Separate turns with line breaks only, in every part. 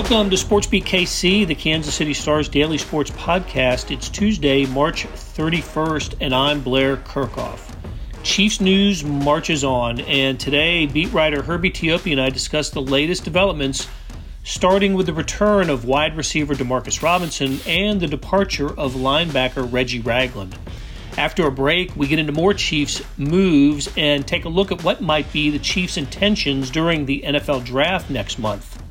Welcome to Sports Beat KC, the Kansas City Stars daily sports podcast. It's Tuesday, March 31st, and I'm Blair Kerkhoff. Chiefs news marches on, and today, beat writer Herbie Teope and I discuss the latest developments, starting with the return of wide receiver Demarcus Robinson and the departure of linebacker Reggie Ragland. After a break, we get into more Chiefs moves and take a look at what might be the Chiefs' intentions during the NFL draft next month.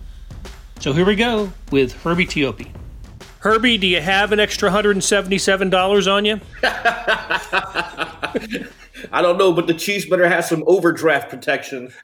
So here we go with Herbie Teope. Herbie, do you have an extra $177 on you?
I don't know, but the Chiefs better have some overdraft protection.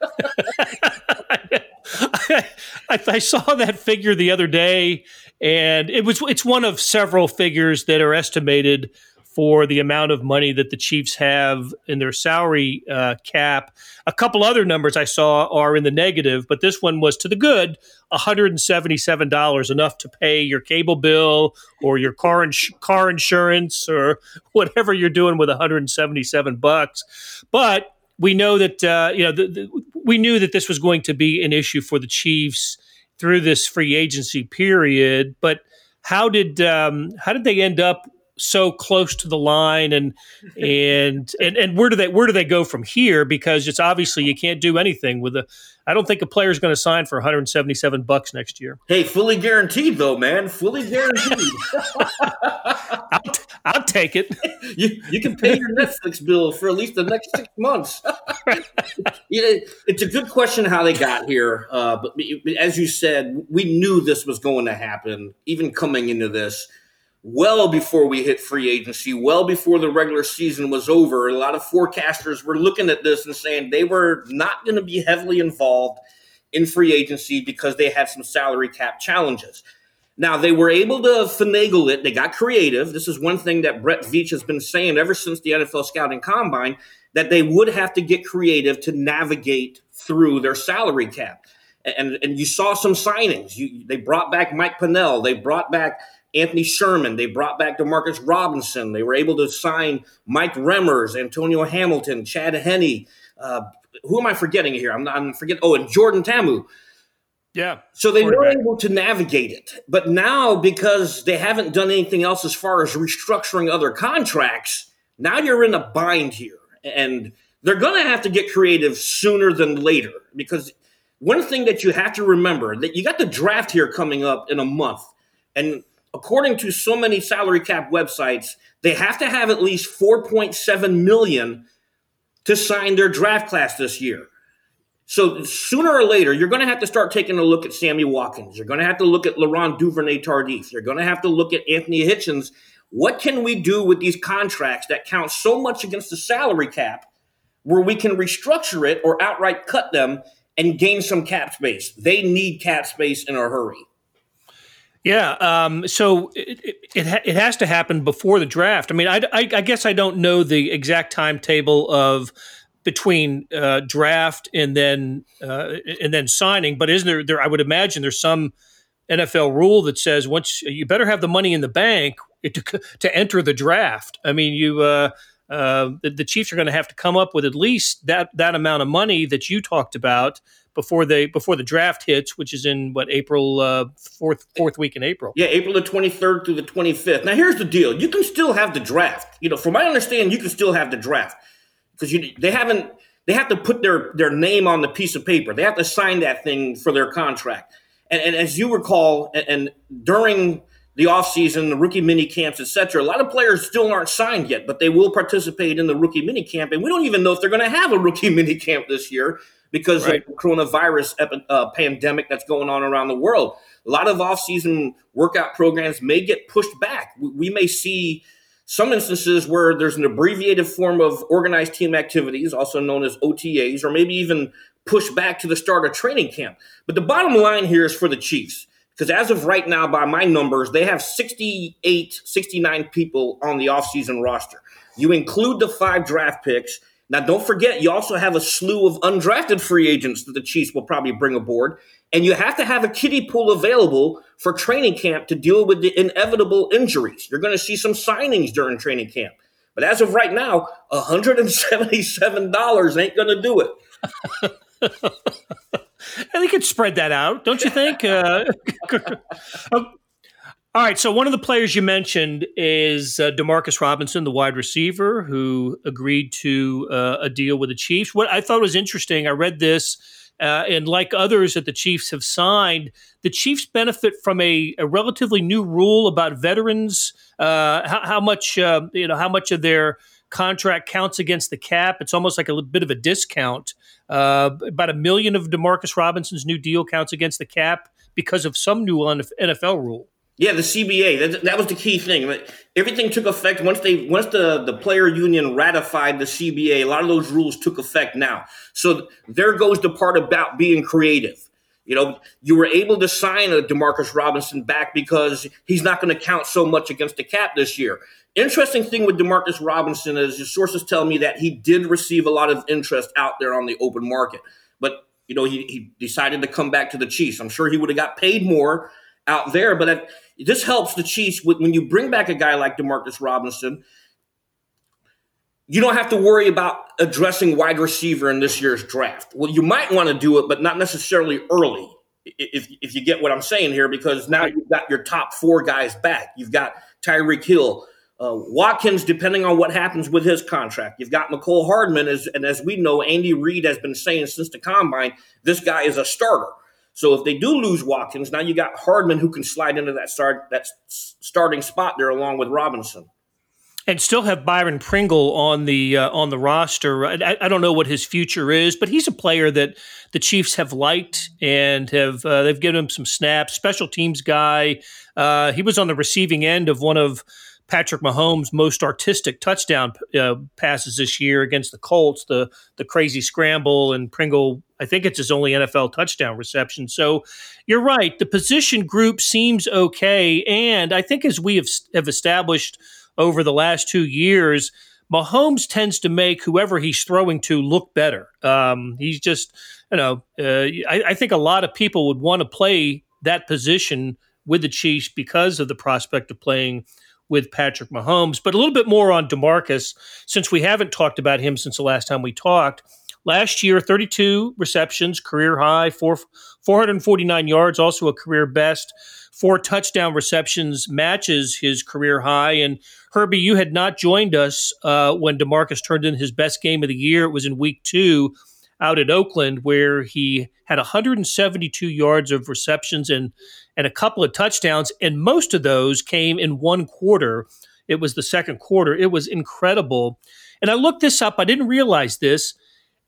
I, I, saw that figure the other day, and it was it's one of several figures that are estimated for the amount of money that the Chiefs have in their salary uh, cap. A couple other numbers I saw are in the negative, but this one was to the good $177, enough to pay your cable bill or your car, ins- car insurance or whatever you're doing with 177 bucks. But we know that, uh, you know, the, the, we knew that this was going to be an issue for the Chiefs through this free agency period. But how did um, how did they end up so close to the line and and and and where do they where do they go from here because it's obviously you can't do anything with a I don't think a player is going to sign for 177 bucks next year.
Hey, fully guaranteed though, man, fully guaranteed.
I'll, t- I'll take it.
You you can pay your Netflix bill for at least the next six months. it's a good question how they got here, uh, but as you said, we knew this was going to happen even coming into this well before we hit free agency, well before the regular season was over. A lot of forecasters were looking at this and saying they were not going to be heavily involved in free agency because they had some salary cap challenges. Now, they were able to finagle it. They got creative. This is one thing that Brett Veach has been saying ever since the NFL Scouting Combine that they would have to get creative to navigate through their salary cap. And, and you saw some signings. You, they brought back Mike Pennel. They brought back Anthony Sherman. They brought back Demarcus Robinson. They were able to sign Mike Remmers, Antonio Hamilton, Chad Henne. Uh, who am I forgetting here? I'm not. I'm forgetting. Oh, and Jordan Ta'amu.
Yeah.
So they were able to navigate it. But now, because they haven't done anything else as far as restructuring other contracts, now you're in a bind here. And they're going to have to get creative sooner than later. Because one thing that you have to remember that you got the draft here coming up in a month. And according to so many salary cap websites, they have to have at least 4.7 million to sign their draft class this year. So sooner or later, you're going to have to start taking a look at Sammy Watkins. You're going to have to look at Laurent Duvernay Tardif. You're going to have to look at Anthony Hitchens. What can we do with these contracts that count so much against the salary cap where we can restructure it or outright cut them and gain some cap space? They need cap space in a hurry.
Yeah. Um, so it, it, it, it, has to happen before the draft. I mean, I, I, I, guess I don't know the exact timetable of between uh, draft and then uh, and then signing, but isn't there, there? I would imagine there's some NFL rule that says once you better have the money in the bank to, to enter the draft. I mean, you. Uh, uh, the, the, Chiefs are going to have to come up with at least that that amount of money that you talked about before they before the draft hits, which is in what April uh, fourth fourth week in April.
Yeah, April the twenty third through the twenty fifth. Now here's the deal: you can still have the draft. You know, from my understanding, you can still have the draft because you they haven't they have to put their their name on the piece of paper. They have to sign that thing for their contract. And, and as you recall, and, and during the offseason, the rookie mini camps, etc. A lot of players still aren't signed yet, but they will participate in the rookie mini camp. And we don't even know if they're going to have a rookie mini camp this year because right. of the coronavirus epi- uh, pandemic that's going on around the world. A lot of off-season workout programs may get pushed back. We may see some instances where there's an abbreviated form of organized team activities, also known as OTAs, or maybe even pushed back to the start of training camp. But the bottom line here is for the Chiefs. Because as of right now, by my numbers, they have 68, 69 people on the offseason roster. You include the five draft picks, now, don't forget, you also have a slew of undrafted free agents that the Chiefs will probably bring aboard. And you have to have a kiddie pool available for training camp to deal with the inevitable injuries. You're going to see some signings during training camp. But as of right now, $177 ain't going to do it.
and they could spread that out, don't you think? Uh, all right. So one of the players you mentioned is uh, Demarcus Robinson, the wide receiver, who agreed to uh, a deal with the Chiefs. What I thought was interesting, I read this, uh, and like others that the Chiefs have signed, the Chiefs benefit from a, a relatively new rule about veterans. Uh, how, how, much uh, you know? How much of their contract counts against the cap? It's almost like a bit of a discount. Uh, about a million of Demarcus Robinson's new deal counts against the cap because of some new NFL rule.
Yeah, the CBA. That, that was the key thing. Everything took effect once they once the, the player union ratified the CBA. A lot of those rules took effect now. So there goes the part about being creative. You know, you were able to sign a Demarcus Robinson back because he's not going to count so much against the cap this year. Interesting thing with Demarcus Robinson is his sources tell me that he did receive a lot of interest out there on the open market, but you know he, he decided to come back to the Chiefs. I'm sure he would have got paid more out there, but this helps the Chiefs when you bring back a guy like Demarcus Robinson. You don't have to worry about addressing wide receiver in this year's draft. Well, you might want to do it, but not necessarily early. If, if you get what I'm saying here, because now you've got your top four guys back. You've got Tyreek Hill, uh, Watkins, depending on what happens with his contract. You've got Mecole Hardman, as, and as we know, Andy Reid has been saying since the combine, this guy is a starter. So if they do lose Watkins, now you got Hardman who can slide into that start that starting spot there along with Robinson.
And still have Byron Pringle on the uh, on the roster. I, I, don't know what his future is, but he's a player that the Chiefs have liked and have uh, they've given him some snaps. Special teams guy. Uh, he was on the receiving end of one of Patrick Mahomes' most artistic touchdown uh, passes this year against the Colts, the the crazy scramble, and Pringle. I think it's his only NFL touchdown reception. So you're right. The position group seems okay, and I think as we have, have established over the last two years, Mahomes tends to make whoever he's throwing to look better. Um, he's just, you know, uh, I, I think a lot of people would want to play that position with the Chiefs because of the prospect of playing with Patrick Mahomes. But a little bit more on Demarcus, since we haven't talked about him since the last time we talked. Last year, 32 receptions, career high, four, 449 yards, also a career best. Four touchdown receptions matches his career high. And Herbie, you had not joined us uh, when Demarcus turned in his best game of the year. It was in week two out at Oakland, where he had 172 yards of receptions and and a couple of touchdowns, and most of those came in one quarter. It was the second quarter. It was incredible. And I looked this up. I didn't realize this.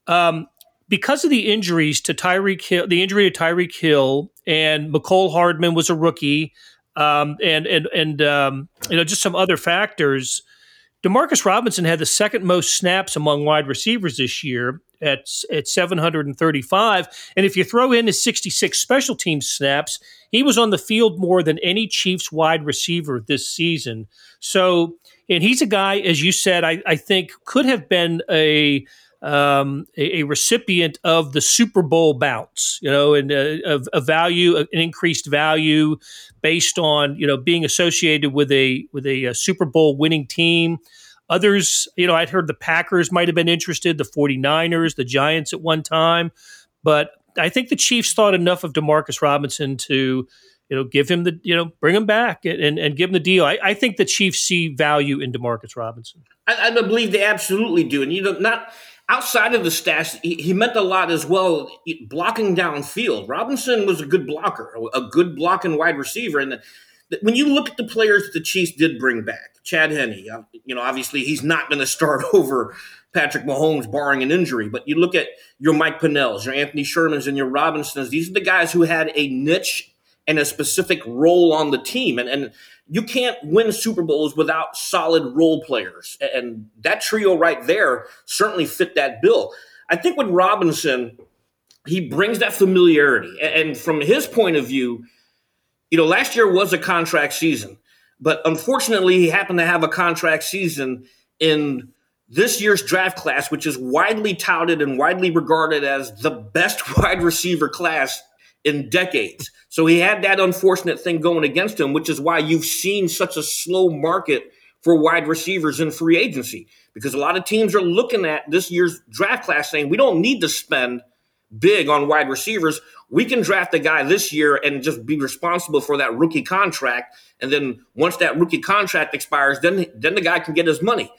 Um, because of the injuries to Tyreek Hill, the injury to Tyreek Hill and Mecole Hardman was a rookie, um, and and and um, you know just some other factors. Demarcus Robinson had the second most snaps among wide receivers this year at at 735, and if you throw in his 66 special team snaps, he was on the field more than any Chiefs wide receiver this season. So, and he's a guy, as you said, I, I think could have been a um, a, a, recipient of the Super Bowl bounce, you know, and uh, a, value, an increased value based on you know being associated with a with a, a Super Bowl winning team. Others, you know, I'd heard the Packers might have been interested, the 49ers, the Giants at one time, but I think the Chiefs thought enough of Demarcus Robinson to, you know, give him the, you know, bring him back and, and give him the deal. I, I think the Chiefs see value in Demarcus Robinson.
I, I believe they absolutely do. And, you know, not outside of the stats, he, he, meant a lot as well, blocking downfield. Robinson was a good blocker, a good blocking wide receiver. And when you look at the players that the Chiefs did bring back, Chad Henne, uh, you know, obviously he's not going to start over Patrick Mahomes, barring an injury. But you look at your Mike Pennels, your Anthony Shermans, and your Robinsons. These are the guys who had a niche and a specific role on the team. And, and you can't win Super Bowls without solid role players. And that trio right there certainly fit that bill. I think with Robinson, he brings that familiarity. And from his point of view, you know, last year was a contract season, but unfortunately, he happened to have a contract season in this year's draft class, which is widely touted and widely regarded as the best wide receiver class in decades. So he had that unfortunate thing going against him, which is why you've seen such a slow market for wide receivers in free agency because a lot of teams are looking at this year's draft class saying we don't need to spend big on wide receivers. We can draft a guy this year and just be responsible for that rookie contract. And then once that rookie contract expires, then then the guy can get his money.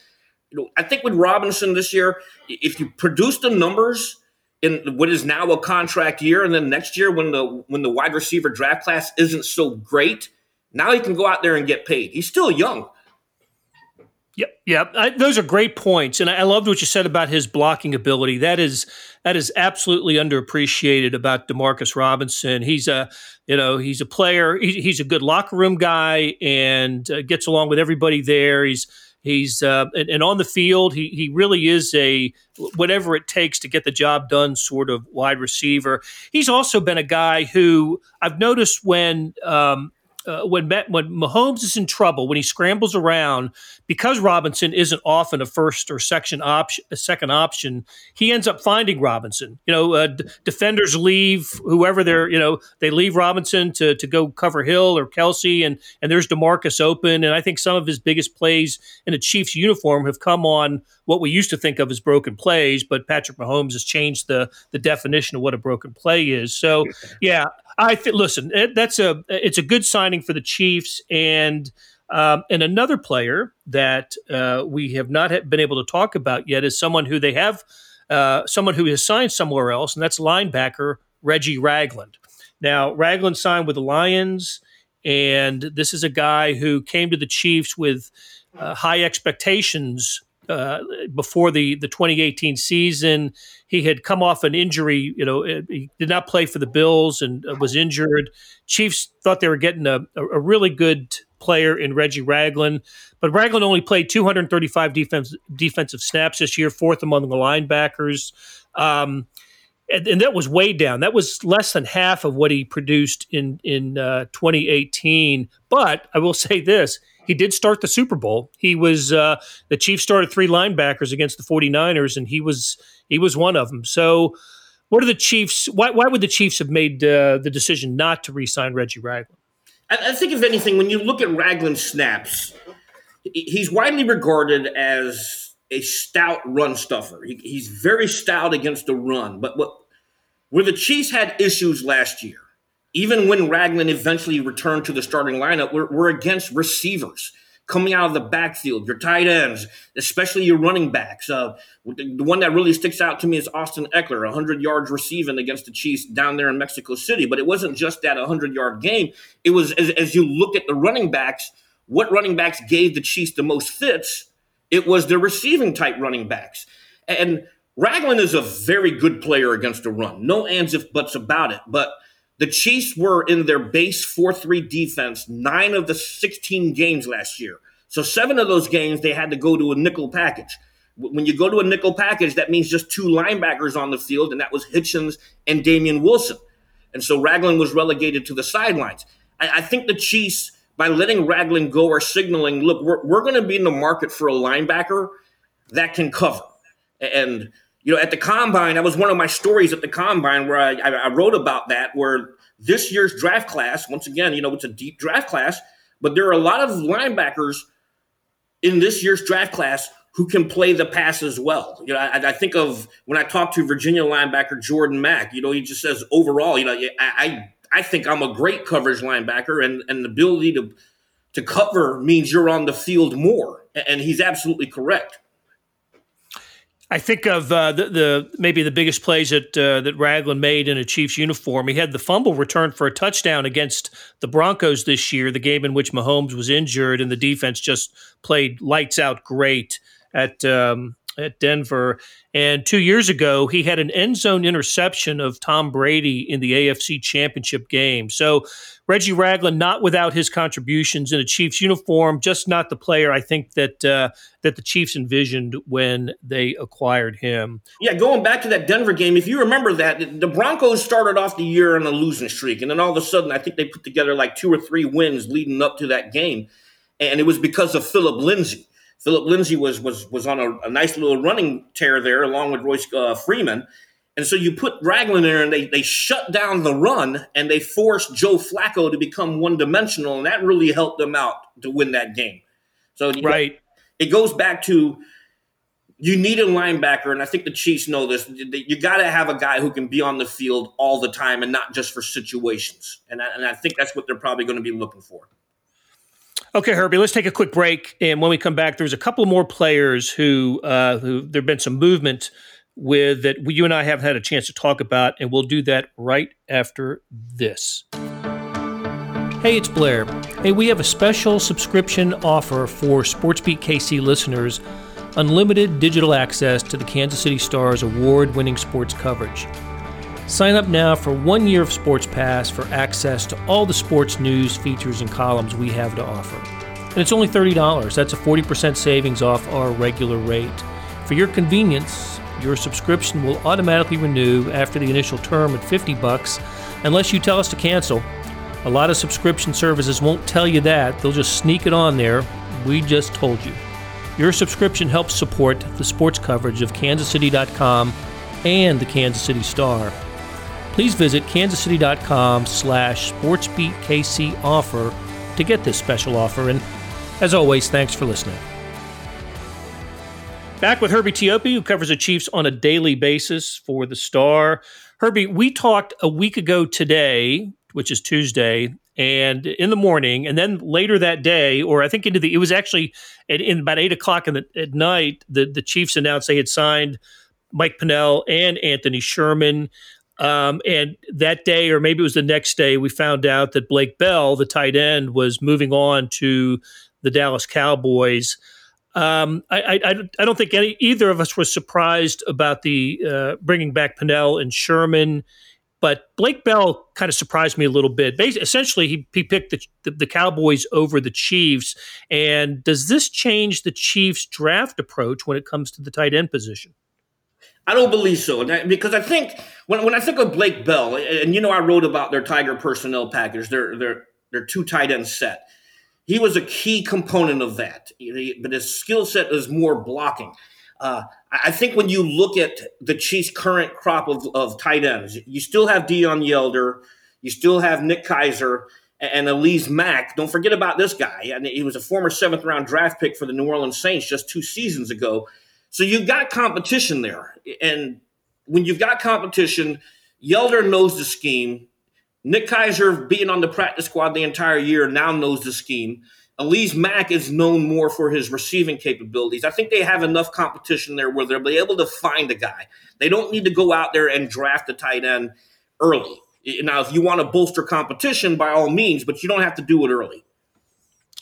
You know, I think with Robinson this year, if you produce the numbers in what is now a contract year, and then next year when the when the wide receiver draft class isn't so great, now he can go out there and get paid. He's still young.
Yep, yep. I, those are great points, and I, I loved what you said about his blocking ability. That is that is absolutely underappreciated about Demarcus Robinson. He's a you know he's a player. He, he's a good locker room guy and uh, gets along with everybody there. He's he's uh, and, and, on the field he he really is a whatever it takes to get the job done sort of wide receiver. He's also been a guy who I've noticed when. Um, uh, when when Mahomes is in trouble, when he scrambles around, because Robinson isn't often a first or second option, a second option, he ends up finding Robinson. You know, uh, d- defenders leave whoever they're, you know, they leave Robinson to to go cover Hill or Kelce, and and there's Demarcus open, and I think some of his biggest plays in a Chiefs uniform have come on what we used to think of as broken plays, but Patrick Mahomes has changed the the definition of what a broken play is. So, yeah, I th- listen. It, that's a it's a good signing for the Chiefs, and um, and another player that uh, we have not been able to talk about yet is someone who they have uh, someone who is signed somewhere else, and that's linebacker Reggie Ragland. Now, Ragland signed with the Lions, and this is a guy who came to the Chiefs with uh, high expectations uh, before the the 2018 season. He had come off an injury. You know, he did not play for the Bills and was injured. Chiefs thought they were getting a, a really good player in Reggie Ragland, but Ragland only played 235 defense, defensive snaps this year, fourth among the linebackers. Um, and, and, that was way down. That was less than half of what he produced in in uh, 2018. But I will say this: he did start the Super Bowl. He was uh, the Chiefs started three linebackers against the 49ers, and he was he was one of them. So, what are the Chiefs? Why, why would the Chiefs have made uh, the decision not to re-sign Reggie Ragland?
I, I think, if anything, when you look at Ragland's snaps, he's widely regarded as a stout run stuffer. He, he's very stout against the run, but what where the Chiefs had issues last year even when Ragland eventually returned to the starting lineup, we're, against receivers coming out of the backfield, your tight ends, especially your running backs. Uh, the, the, one that really sticks out to me is Austin Ekeler, 100 yards receiving against the Chiefs down there in Mexico City. But it wasn't just that 100 yard game. It was, as, as you look at the running backs, what running backs gave the Chiefs the most fits? It was the receiving type running backs. And Ragland is a very good player against the run. No ands if buts about it. But – the Chiefs were in their base 4 3 defense nine of the 16 games last year. So, seven of those games, they had to go to a nickel package. When you go to a nickel package, that means just two linebackers on the field, and that was Hitchens and Damien Wilson. And so Ragland was relegated to the sidelines. I, I think the Chiefs, by letting Ragland go, are signaling look, we're, we're going to be in the market for a linebacker that can cover. And you know, at the combine, that was one of my stories at the combine where I, I, wrote about that. Where this year's draft class, once again, you know, it's a deep draft class, but there are a lot of linebackers in this year's draft class who can play the pass as well. You know, I, I think of when I talked to Virginia linebacker Jordan Mack. You know, he just says overall, you know, I I, I think I'm a great coverage linebacker, and and the ability to to cover means you're on the field more, and he's absolutely correct.
I think of uh, the, the, maybe the biggest plays that uh, that Ragland made in a Chiefs uniform. He had the fumble return for a touchdown against the Broncos this year, the game in which Mahomes was injured, and the defense just played lights out great at um, at Denver. And two years ago, he had an end zone interception of Tom Brady in the AFC Championship game. So Reggie Ragland, not without his contributions in a Chiefs uniform, just not the player I think that uh, that the Chiefs envisioned when they acquired him.
Yeah, going back to that Denver game, if you remember that, the Broncos started off the year on a losing streak, and then all of a sudden, I think they put together like two or three wins leading up to that game, and it was because of Phillip Lindsay. Phillip Lindsay was was was on a, a, nice little running tear there, along with Royce uh, Freeman. And so you put Ragland in there, and they they shut down the run, and they forced Joe Flacco to become one dimensional, and that really helped them out to win that game. So
right,
know, it goes back to you need a linebacker, and I think the Chiefs know this. You got to have a guy who can be on the field all the time and not just for situations. And I, and I think that's what they're probably going to be looking for.
Okay, Herbie, let's take a quick break. And when we come back, there's a couple more players who, uh, who there have been some movement with that you and I haven't had a chance to talk about, and we'll do that right after this. Hey, it's Blair. Hey, we have a special subscription offer for SportsBeat KC listeners unlimited digital access to the Kansas City Stars award winning sports coverage. Sign up now for one year of Sports Pass for access to all the sports news, features, and columns we have to offer. And it's only $30. That's a 40% savings off our regular rate. For your convenience, your subscription will automatically renew after the initial term at 50 bucks unless you tell us to cancel. A lot of subscription services won't tell you that. They'll just sneak it on there. We just told you. Your subscription helps support the sports coverage of kansascity.com and the Kansas City Star. Please visit kansascity.com slash sportsbeatkc offer to get this special offer. And as always, thanks for listening. Back with Herbie Teope, who covers the Chiefs on a daily basis for the Star. Herbie, we talked a week ago today, which is Tuesday, and in the morning, and then later that day, or I think into the, it was actually at, in about eight o'clock in the, at night, the the Chiefs announced they had signed Mike Pennel and Anthony Sherman. Um, and that day, or maybe it was the next day, we found out that Blake Bell, the tight end, was moving on to the Dallas Cowboys. Um, I, I, I, don't think any, either of us was surprised about the uh, bringing back Pennel and Sherman. But Blake Bell kind of surprised me a little bit. Basically, essentially, he, he picked the, the, the, Cowboys over the Chiefs. And does this change the Chiefs' draft approach when it comes to the tight end position?
I don't believe so, because I think when, when I think of Blake Bell, and you know, I wrote about their Tiger personnel package, their their their two tight end set. He was a key component of that, but his skill set is more blocking. Uh, I think when you look at the Chiefs' current crop of, of tight ends, you still have Deon Yelder, you still have Nick Keizer, and Alize Mack. Don't forget about this guy. And he was a former seventh round draft pick for the New Orleans Saints just two seasons ago. So you've got competition there. And when you've got competition, Yelder knows the scheme. Nick Keizer, being on the practice squad the entire year, now knows the scheme. Alize Mack is known more for his receiving capabilities. I think they have enough competition there where they'll be able to find a guy. They don't need to go out there and draft a tight end early. Now, if you want to bolster competition, by all means, but you don't have to do it early.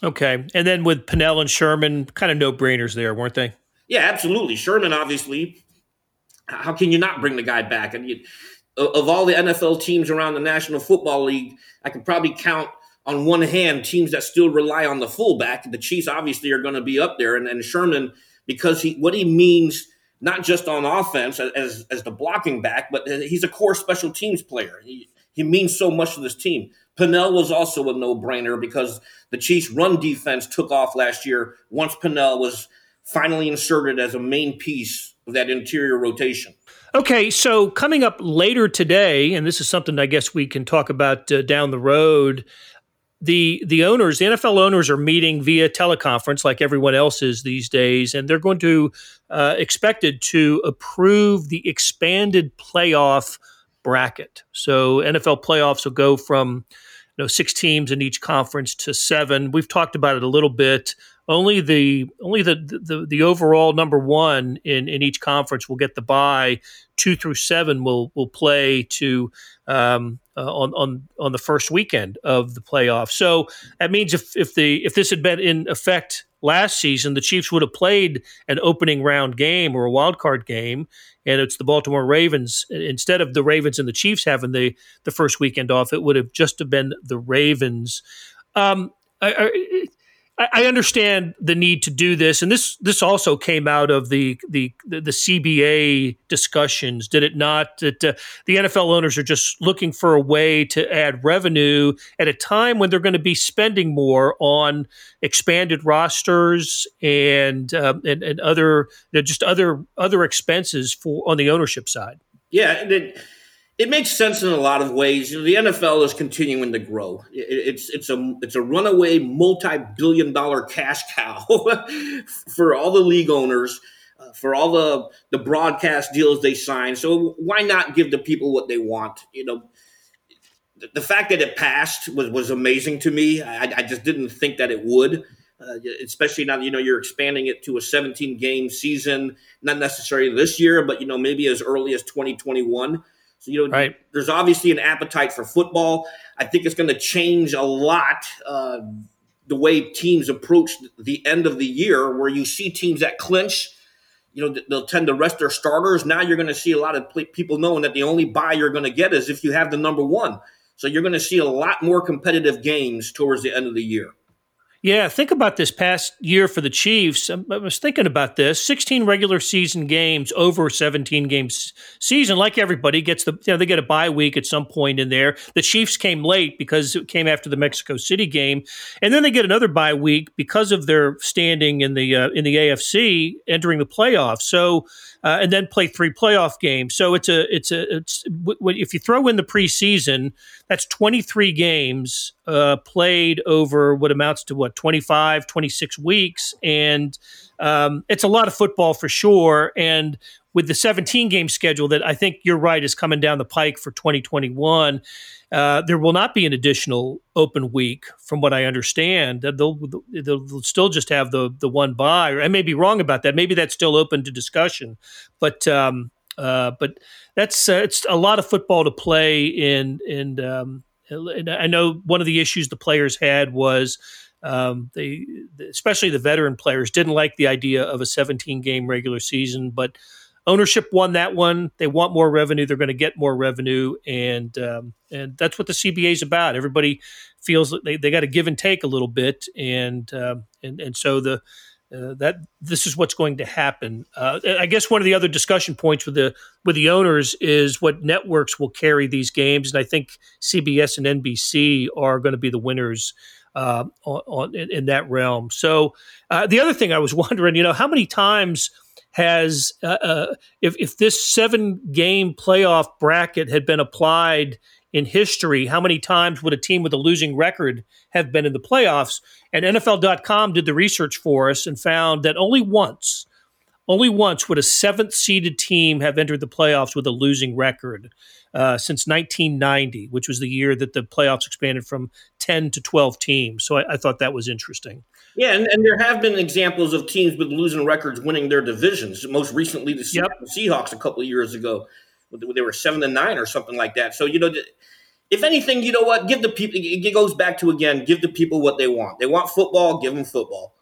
Okay. And then with Pennel and Sherman, kind of no brainers there, weren't they?
Yeah, absolutely. Sherman, obviously, how can you not bring the guy back? And you, of all the NFL teams around the National Football League, I could probably count on one hand, teams that still rely on the fullback, the Chiefs obviously are going to be up there. And, and Sherman, because he what he means not just on offense as as the blocking back, but he's a core special teams player. He he means so much to this team. Pennel was also a no brainer because the Chiefs' run defense took off last year once Pennel was finally inserted as a main piece of that interior rotation.
Okay, so coming up later today, and this is something I guess we can talk about uh, down the road the the owners, the NFL owners, are meeting via teleconference like everyone else is these days, and they're going to uh, expected to approve the expanded playoff bracket. So NFL playoffs will go from you know six teams in each conference to seven. We've talked about it a little bit. Only the only the the, the overall number one in, in each conference will get the bye. Two through seven will will play to um, uh, on on on the first weekend of the playoffs. So that means if if the if this had been in effect last season, the Chiefs would have played an opening round game or a wild card game, and it's the Baltimore Ravens instead of the Ravens and the Chiefs having the the first weekend off. It would have just have been the Ravens. Um, I, I, I understand the need to do this, and this this also came out of the the the, CBA discussions, did it not? That uh, the NFL owners are just looking for a way to add revenue at a time when they're going to be spending more on expanded rosters and uh, and, and other you know, just other other expenses for on the ownership side.
Yeah. And It, it makes sense in a lot of ways. You know, the NFL is continuing to grow. It's it's a it's a runaway multi-billion dollar cash cow for all the league owners. Uh, for all the the broadcast deals they sign. So why not give the people what they want? You know, the, the fact that it passed was was amazing to me. I, I just didn't think that it would. Uh, especially now you know you're expanding it to a 17 game season, not necessarily this year, but you know maybe as early as 2021. So you know, right. there's obviously an appetite for football. I think it's going to change a lot uh, the way teams approach the end of the year, where you see teams that clinch. You know, they'll tend to rest their starters. Now you're going to see a lot of people knowing that the only bye you're going to get is if you have the number one. So you're going to see a lot more competitive games towards the end of the year.
Yeah, think about this past year for the Chiefs. I was thinking about this: sixteen regular season games over seventeen games season. Like everybody gets the, you know, they get a bye week at some point in there. The Chiefs came late because it came after the Mexico City game, and then they get another bye week because of their standing in the uh, in the AFC entering the playoffs. So uh, and then play three playoff games. So it's a it's a it's if you throw in the preseason, that's 23 games uh, played over what amounts to what 25, 26 weeks, and um, it's a lot of football for sure. And with the 17 game schedule that I think you're right is coming down the pike for 2021 uh, there will not be an additional open week, from what I understand. They'll, they'll still just have the the one bye. I may be wrong about that. Maybe that's still open to discussion. But um, uh, but that's uh, it's a lot of football to play in. And, um, and I know one of the issues the players had was. Um, they, especially the veteran players, didn't like the idea of a 17 game regular season, but ownership won that one. They want more revenue. They're going to get more revenue, and um, and that's what the CBA is about. Everybody feels that they, they got to give and take a little bit, and uh, and and so the uh, that this is what's going to happen. Uh, I guess one of the other discussion points with the with the owners is what networks will carry these games, and I think CBS and NBC are going to be the winners uh, on, on in, in, that realm. So uh, the other thing I was wondering, you know, how many times has uh, uh, if if this seven game playoff bracket had been applied in history, how many times would a team with a losing record have been in the playoffs? And NFL.com did the research for us and found that only once, only once would a seventh seeded team have entered the playoffs with a losing record uh, since 1990, which was the year that the playoffs expanded from 10 to 12 teams. So I, I thought that was interesting.
Yeah, and, and, there have been examples of teams with losing records winning their divisions. Most recently, the yep. Seahawks a couple of years ago, they were seven to nine or something like that. So you know, if anything, you know what? Give the people. It goes back to again, give the people what they want. They want football. Give them football.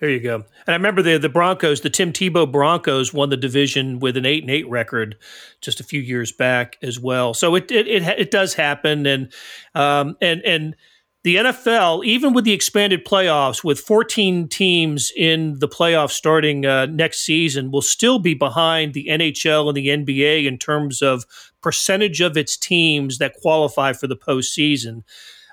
There you go. And I remember the the Broncos, the Tim Tebow Broncos, won the division with an eight and eight record just a few years back as well. So it it it, it does happen, and um and and the NFL, even with the expanded playoffs, with 14 teams in the playoffs starting uh, next season, will still be behind the NHL and the NBA in terms of percentage of its teams that qualify for the postseason.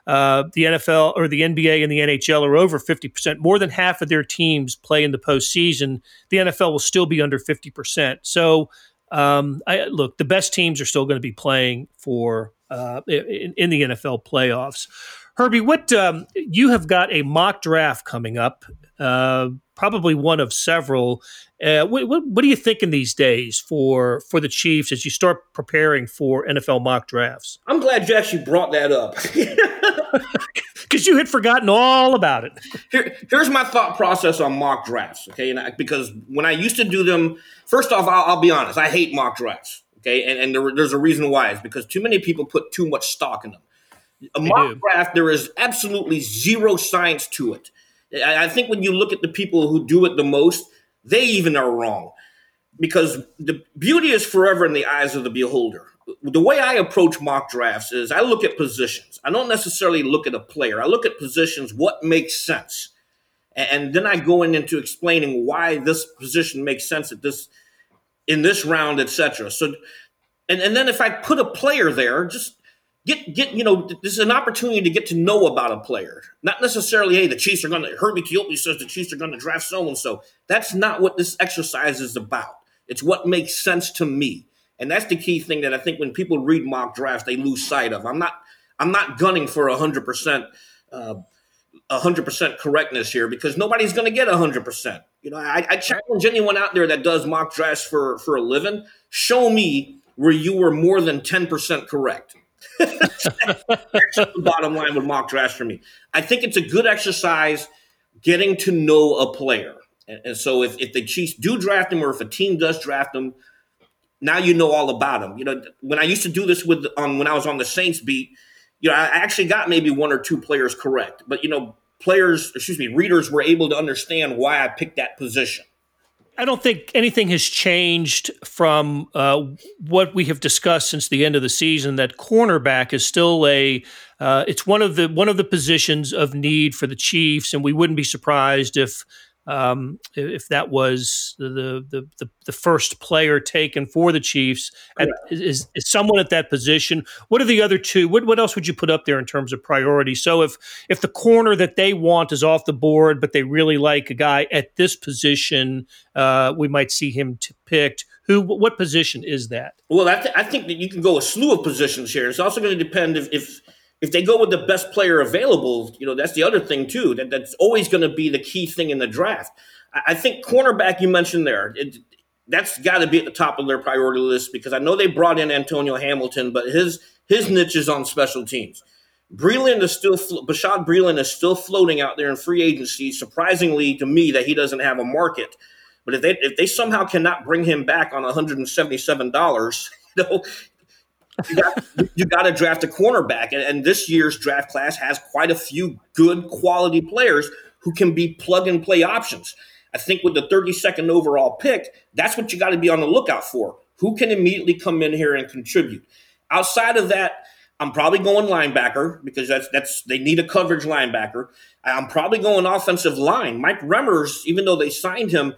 Uh, the NFL or the NBA and the NHL are over 50%. More than half of their teams play in the postseason. The NFL will still be under 50%. So, um, I, look, the best teams are still going to be playing for uh, in, in the NFL playoffs. Herbie, what um, you have got a mock draft coming up, uh, probably one of several. Uh, what, what, what, are you thinking these days for for the Chiefs as you start preparing for NFL mock drafts?
I'm glad you actually brought that up
because you had forgotten all about it.
Here, here's my thought process on mock drafts. Okay, I, because when I used to do them, first off, I'll, I'll be honest, I hate mock drafts. Okay, and, and there, there's a reason why. It's because too many people put too much stock in them a mock draft, there is absolutely zero science to it. I think when you look at the people who do it the most, they even are wrong. Because the beauty is forever in the eyes of the beholder. The way I approach mock drafts is I look at positions. I don't necessarily look at a player. I look at positions, what makes sense. And then I go in into explaining why this position makes sense at this in this round, etc. So and, and then if I put a player there, just get get you know this is an opportunity to get to know about a player. Not necessarily hey the chiefs are going to herbie Teope says the chiefs are going to draft so and so. That's not what this exercise is about. It's what makes sense to me. And that's the key thing that i think when people read mock drafts they lose sight of. I'm not i'm not gunning for 100% uh, 100% correctness here because nobody's going to get 100% You know, I, I challenge anyone out there that does mock drafts for for a living. Show me where you were more than ten percent correct. That's the bottom line with mock drafts for me. I think it's a good exercise getting to know a player. And, and so if, if the Chiefs do draft him or if a team does draft him, now you know all about him. You know, when I used to do this with um, when I was on the Saints beat, you know, I actually got maybe one or two players correct. But you know, players, excuse me, readers were able to understand why I picked that position.
I don't think anything has changed from uh, what we have discussed since the end of the season. That cornerback is still a uh, it's one of the one of the positions of need for the Chiefs, and we wouldn't be surprised if um, if that was the, the, the the first player taken for the Chiefs, at, is, is someone at that position. What are the other two? What what else would you put up there in terms of priority? So if if the corner that they want is off the board, but they really like a guy at this position, uh, we might see him picked. Who? What position is that?
Well, I, th- I think that you can go a slew of positions here. It's also going to depend if, if if they go with the best player available, you know, that's the other thing too. That that's always going to be the key thing in the draft. I, I think cornerback you mentioned there, it, that's got to be at the top of their priority list because I know they brought in Antonio Hamilton, but his his niche is on special teams. Breeland is still Bashaud Breeland is still floating out there in free agency. Surprisingly to me that he doesn't have a market. But if they if they somehow cannot bring him back on 177 dollars, you know, you got to draft a cornerback, and, and, this year's draft class has quite a few good quality players who can be plug and play options. I think with the 32nd overall pick, that's what you got to be on the lookout for. Who can immediately come in here and contribute? Outside of that, I'm probably going linebacker because that's that's they need a coverage linebacker. I'm probably going offensive line. Mike Remmers, even though they signed him,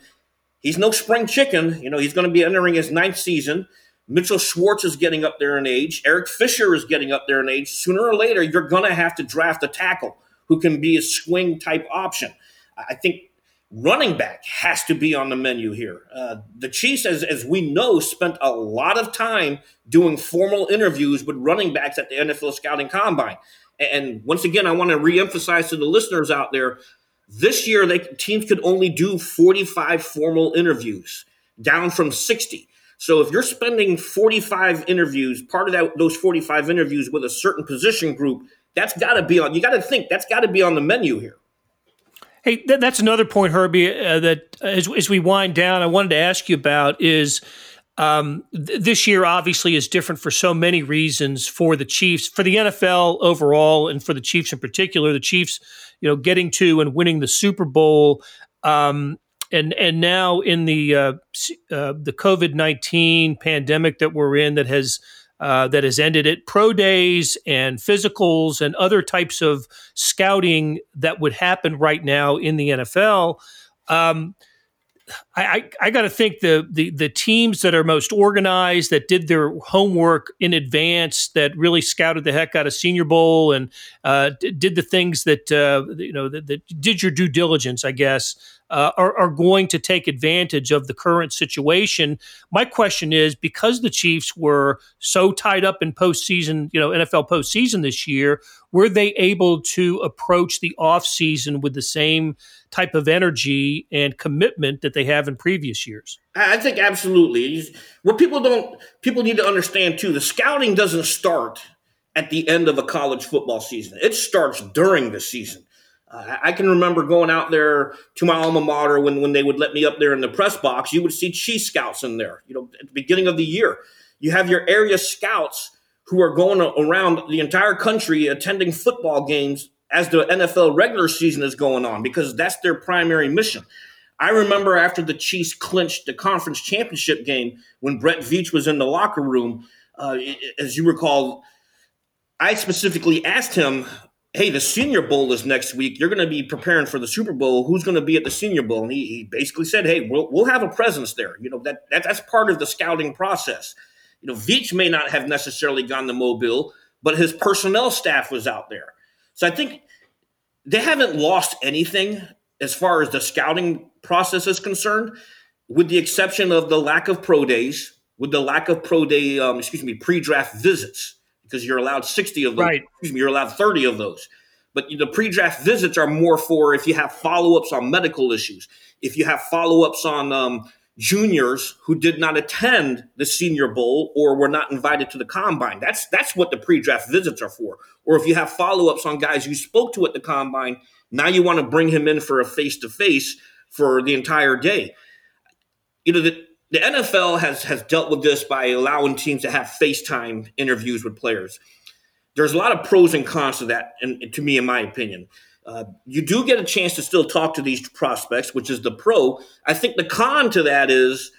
he's no spring chicken. You know, he's going to be entering his ninth season. Mitchell Schwartz is getting up there in age. Eric Fisher is getting up there in age. Sooner or later, you're going to have to draft a tackle who can be a swing type option. I think running back has to be on the menu here. Uh, the Chiefs, as, as we know, spent a lot of time doing formal interviews with running backs at the NFL Scouting Combine. And once again, I want to reemphasize to the listeners out there this year, they, teams could only do 45 formal interviews, down from 60. So if you're spending 45 interviews, part of that those 45 interviews with a certain position group, that's got to be on. You got to think that's got to be on the menu here.
Hey, th- that's another point, Herbie. Uh, that as, as, we wind down, I wanted to ask you about is um, th- this year obviously is different for so many reasons for the Chiefs, for the NFL overall, and for the Chiefs in particular. The Chiefs, you know, getting to and winning the Super Bowl. Um, and and now in the uh, uh, the COVID nineteen pandemic that we're in that has uh, that has ended it, pro days and physicals and other types of scouting that would happen right now in the NFL. Um, I, I, I got to think the, the the teams that are most organized, that did their homework in advance, that really scouted the heck out of Senior Bowl and uh, did the things that uh, you know that, that, did your due diligence, I guess, uh, are, are going to take advantage of the current situation. My question is because the Chiefs were so tied up in postseason, you know, NFL postseason this year, were they able to approach the offseason with the same type of energy and commitment that they have in previous years?
I think absolutely. What people don't people need to understand too, the scouting doesn't start at the end of a college football season. It starts during the season. Uh, I can remember going out there to my alma mater when, when they would let me up there in the press box. You would see chief scouts in there. You know, at the beginning of the year, you have your area scouts who are going around the entire country attending football games as the NFL regular season is going on because that's their primary mission. I remember after the Chiefs clinched the conference championship game when Brett Veach was in the locker room, uh, as you recall, I specifically asked him, Hey, the Senior Bowl is next week. You're going to be preparing for the Super Bowl. Who's going to be at the Senior Bowl? And he, he basically said, Hey, we'll, we'll have a presence there. You know, that, that that's part of the scouting process. You know, Veach may not have necessarily gone to Mobile, but his personnel staff was out there. So I think they haven't lost anything as far as the scouting process is concerned, with the exception of the lack of pro days, with the lack of pro day, um, excuse me, pre-draft visits, because you're allowed 60 of those. Right. Excuse me, you're allowed 30 of those. But the pre-draft visits are more for if you have follow-ups on medical issues, if you have follow-ups on um, juniors who did not attend the Senior Bowl or were not invited to the combine. That's that's what the pre-draft visits are for. Or if you have follow-ups on guys you spoke to at the combine, now you want to bring him in for a face-to-face for the entire day. You know, the, the NFL has has dealt with this by allowing teams to have FaceTime interviews with players. There's a lot of pros and cons to that, and to me, in my opinion. Uh, you do get a chance to still talk to these prospects, which is the pro. I think the con to that is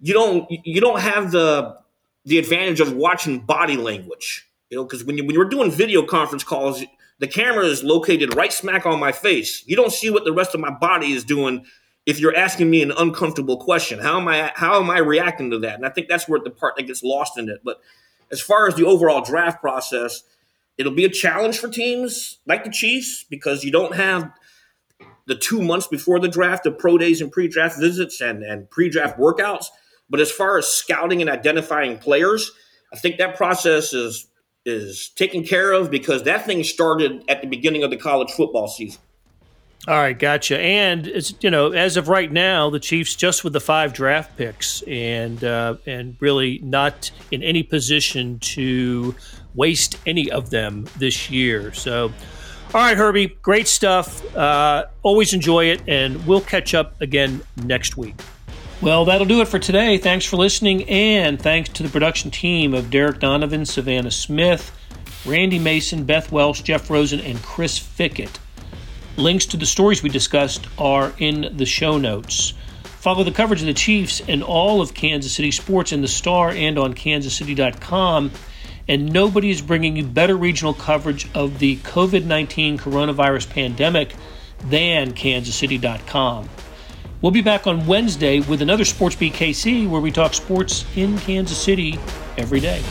you don't you don't have the the advantage of watching body language. You know, because when you when you're doing video conference calls, the camera is located right smack on my face. You don't see what the rest of my body is doing if you're asking me an uncomfortable question. How am I how am I reacting to that? And I think that's where the part that gets lost in it. But as far as the overall draft process, It'll be a challenge for teams like the Chiefs because you don't have the two months before the draft of pro days and pre-draft visits and, and pre-draft workouts. But as far as scouting and identifying players, I think that process is is taken care of because that thing started at the beginning of the college football season.
All right, gotcha. And it's you know, as of right now, the Chiefs just with the five draft picks and uh, and really not in any position to waste any of them this year. So, all right, Herbie, great stuff. Uh, always enjoy it, and we'll catch up again next week. Well, that'll do it for today. Thanks for listening, and thanks to the production team of Derek Donovan, Savannah Smith, Randy Mason, Beth Welsh, Jeff Rosen, and Chris Fickett. Links to the stories we discussed are in the show notes. Follow the coverage of the Chiefs and all of Kansas City sports in the Star and on kansascity.com and nobody is bringing you better regional coverage of the COVID 19 coronavirus pandemic than KansasCity.com. We'll be back on Wednesday with another Sports Beat KC where we talk sports in Kansas City every day.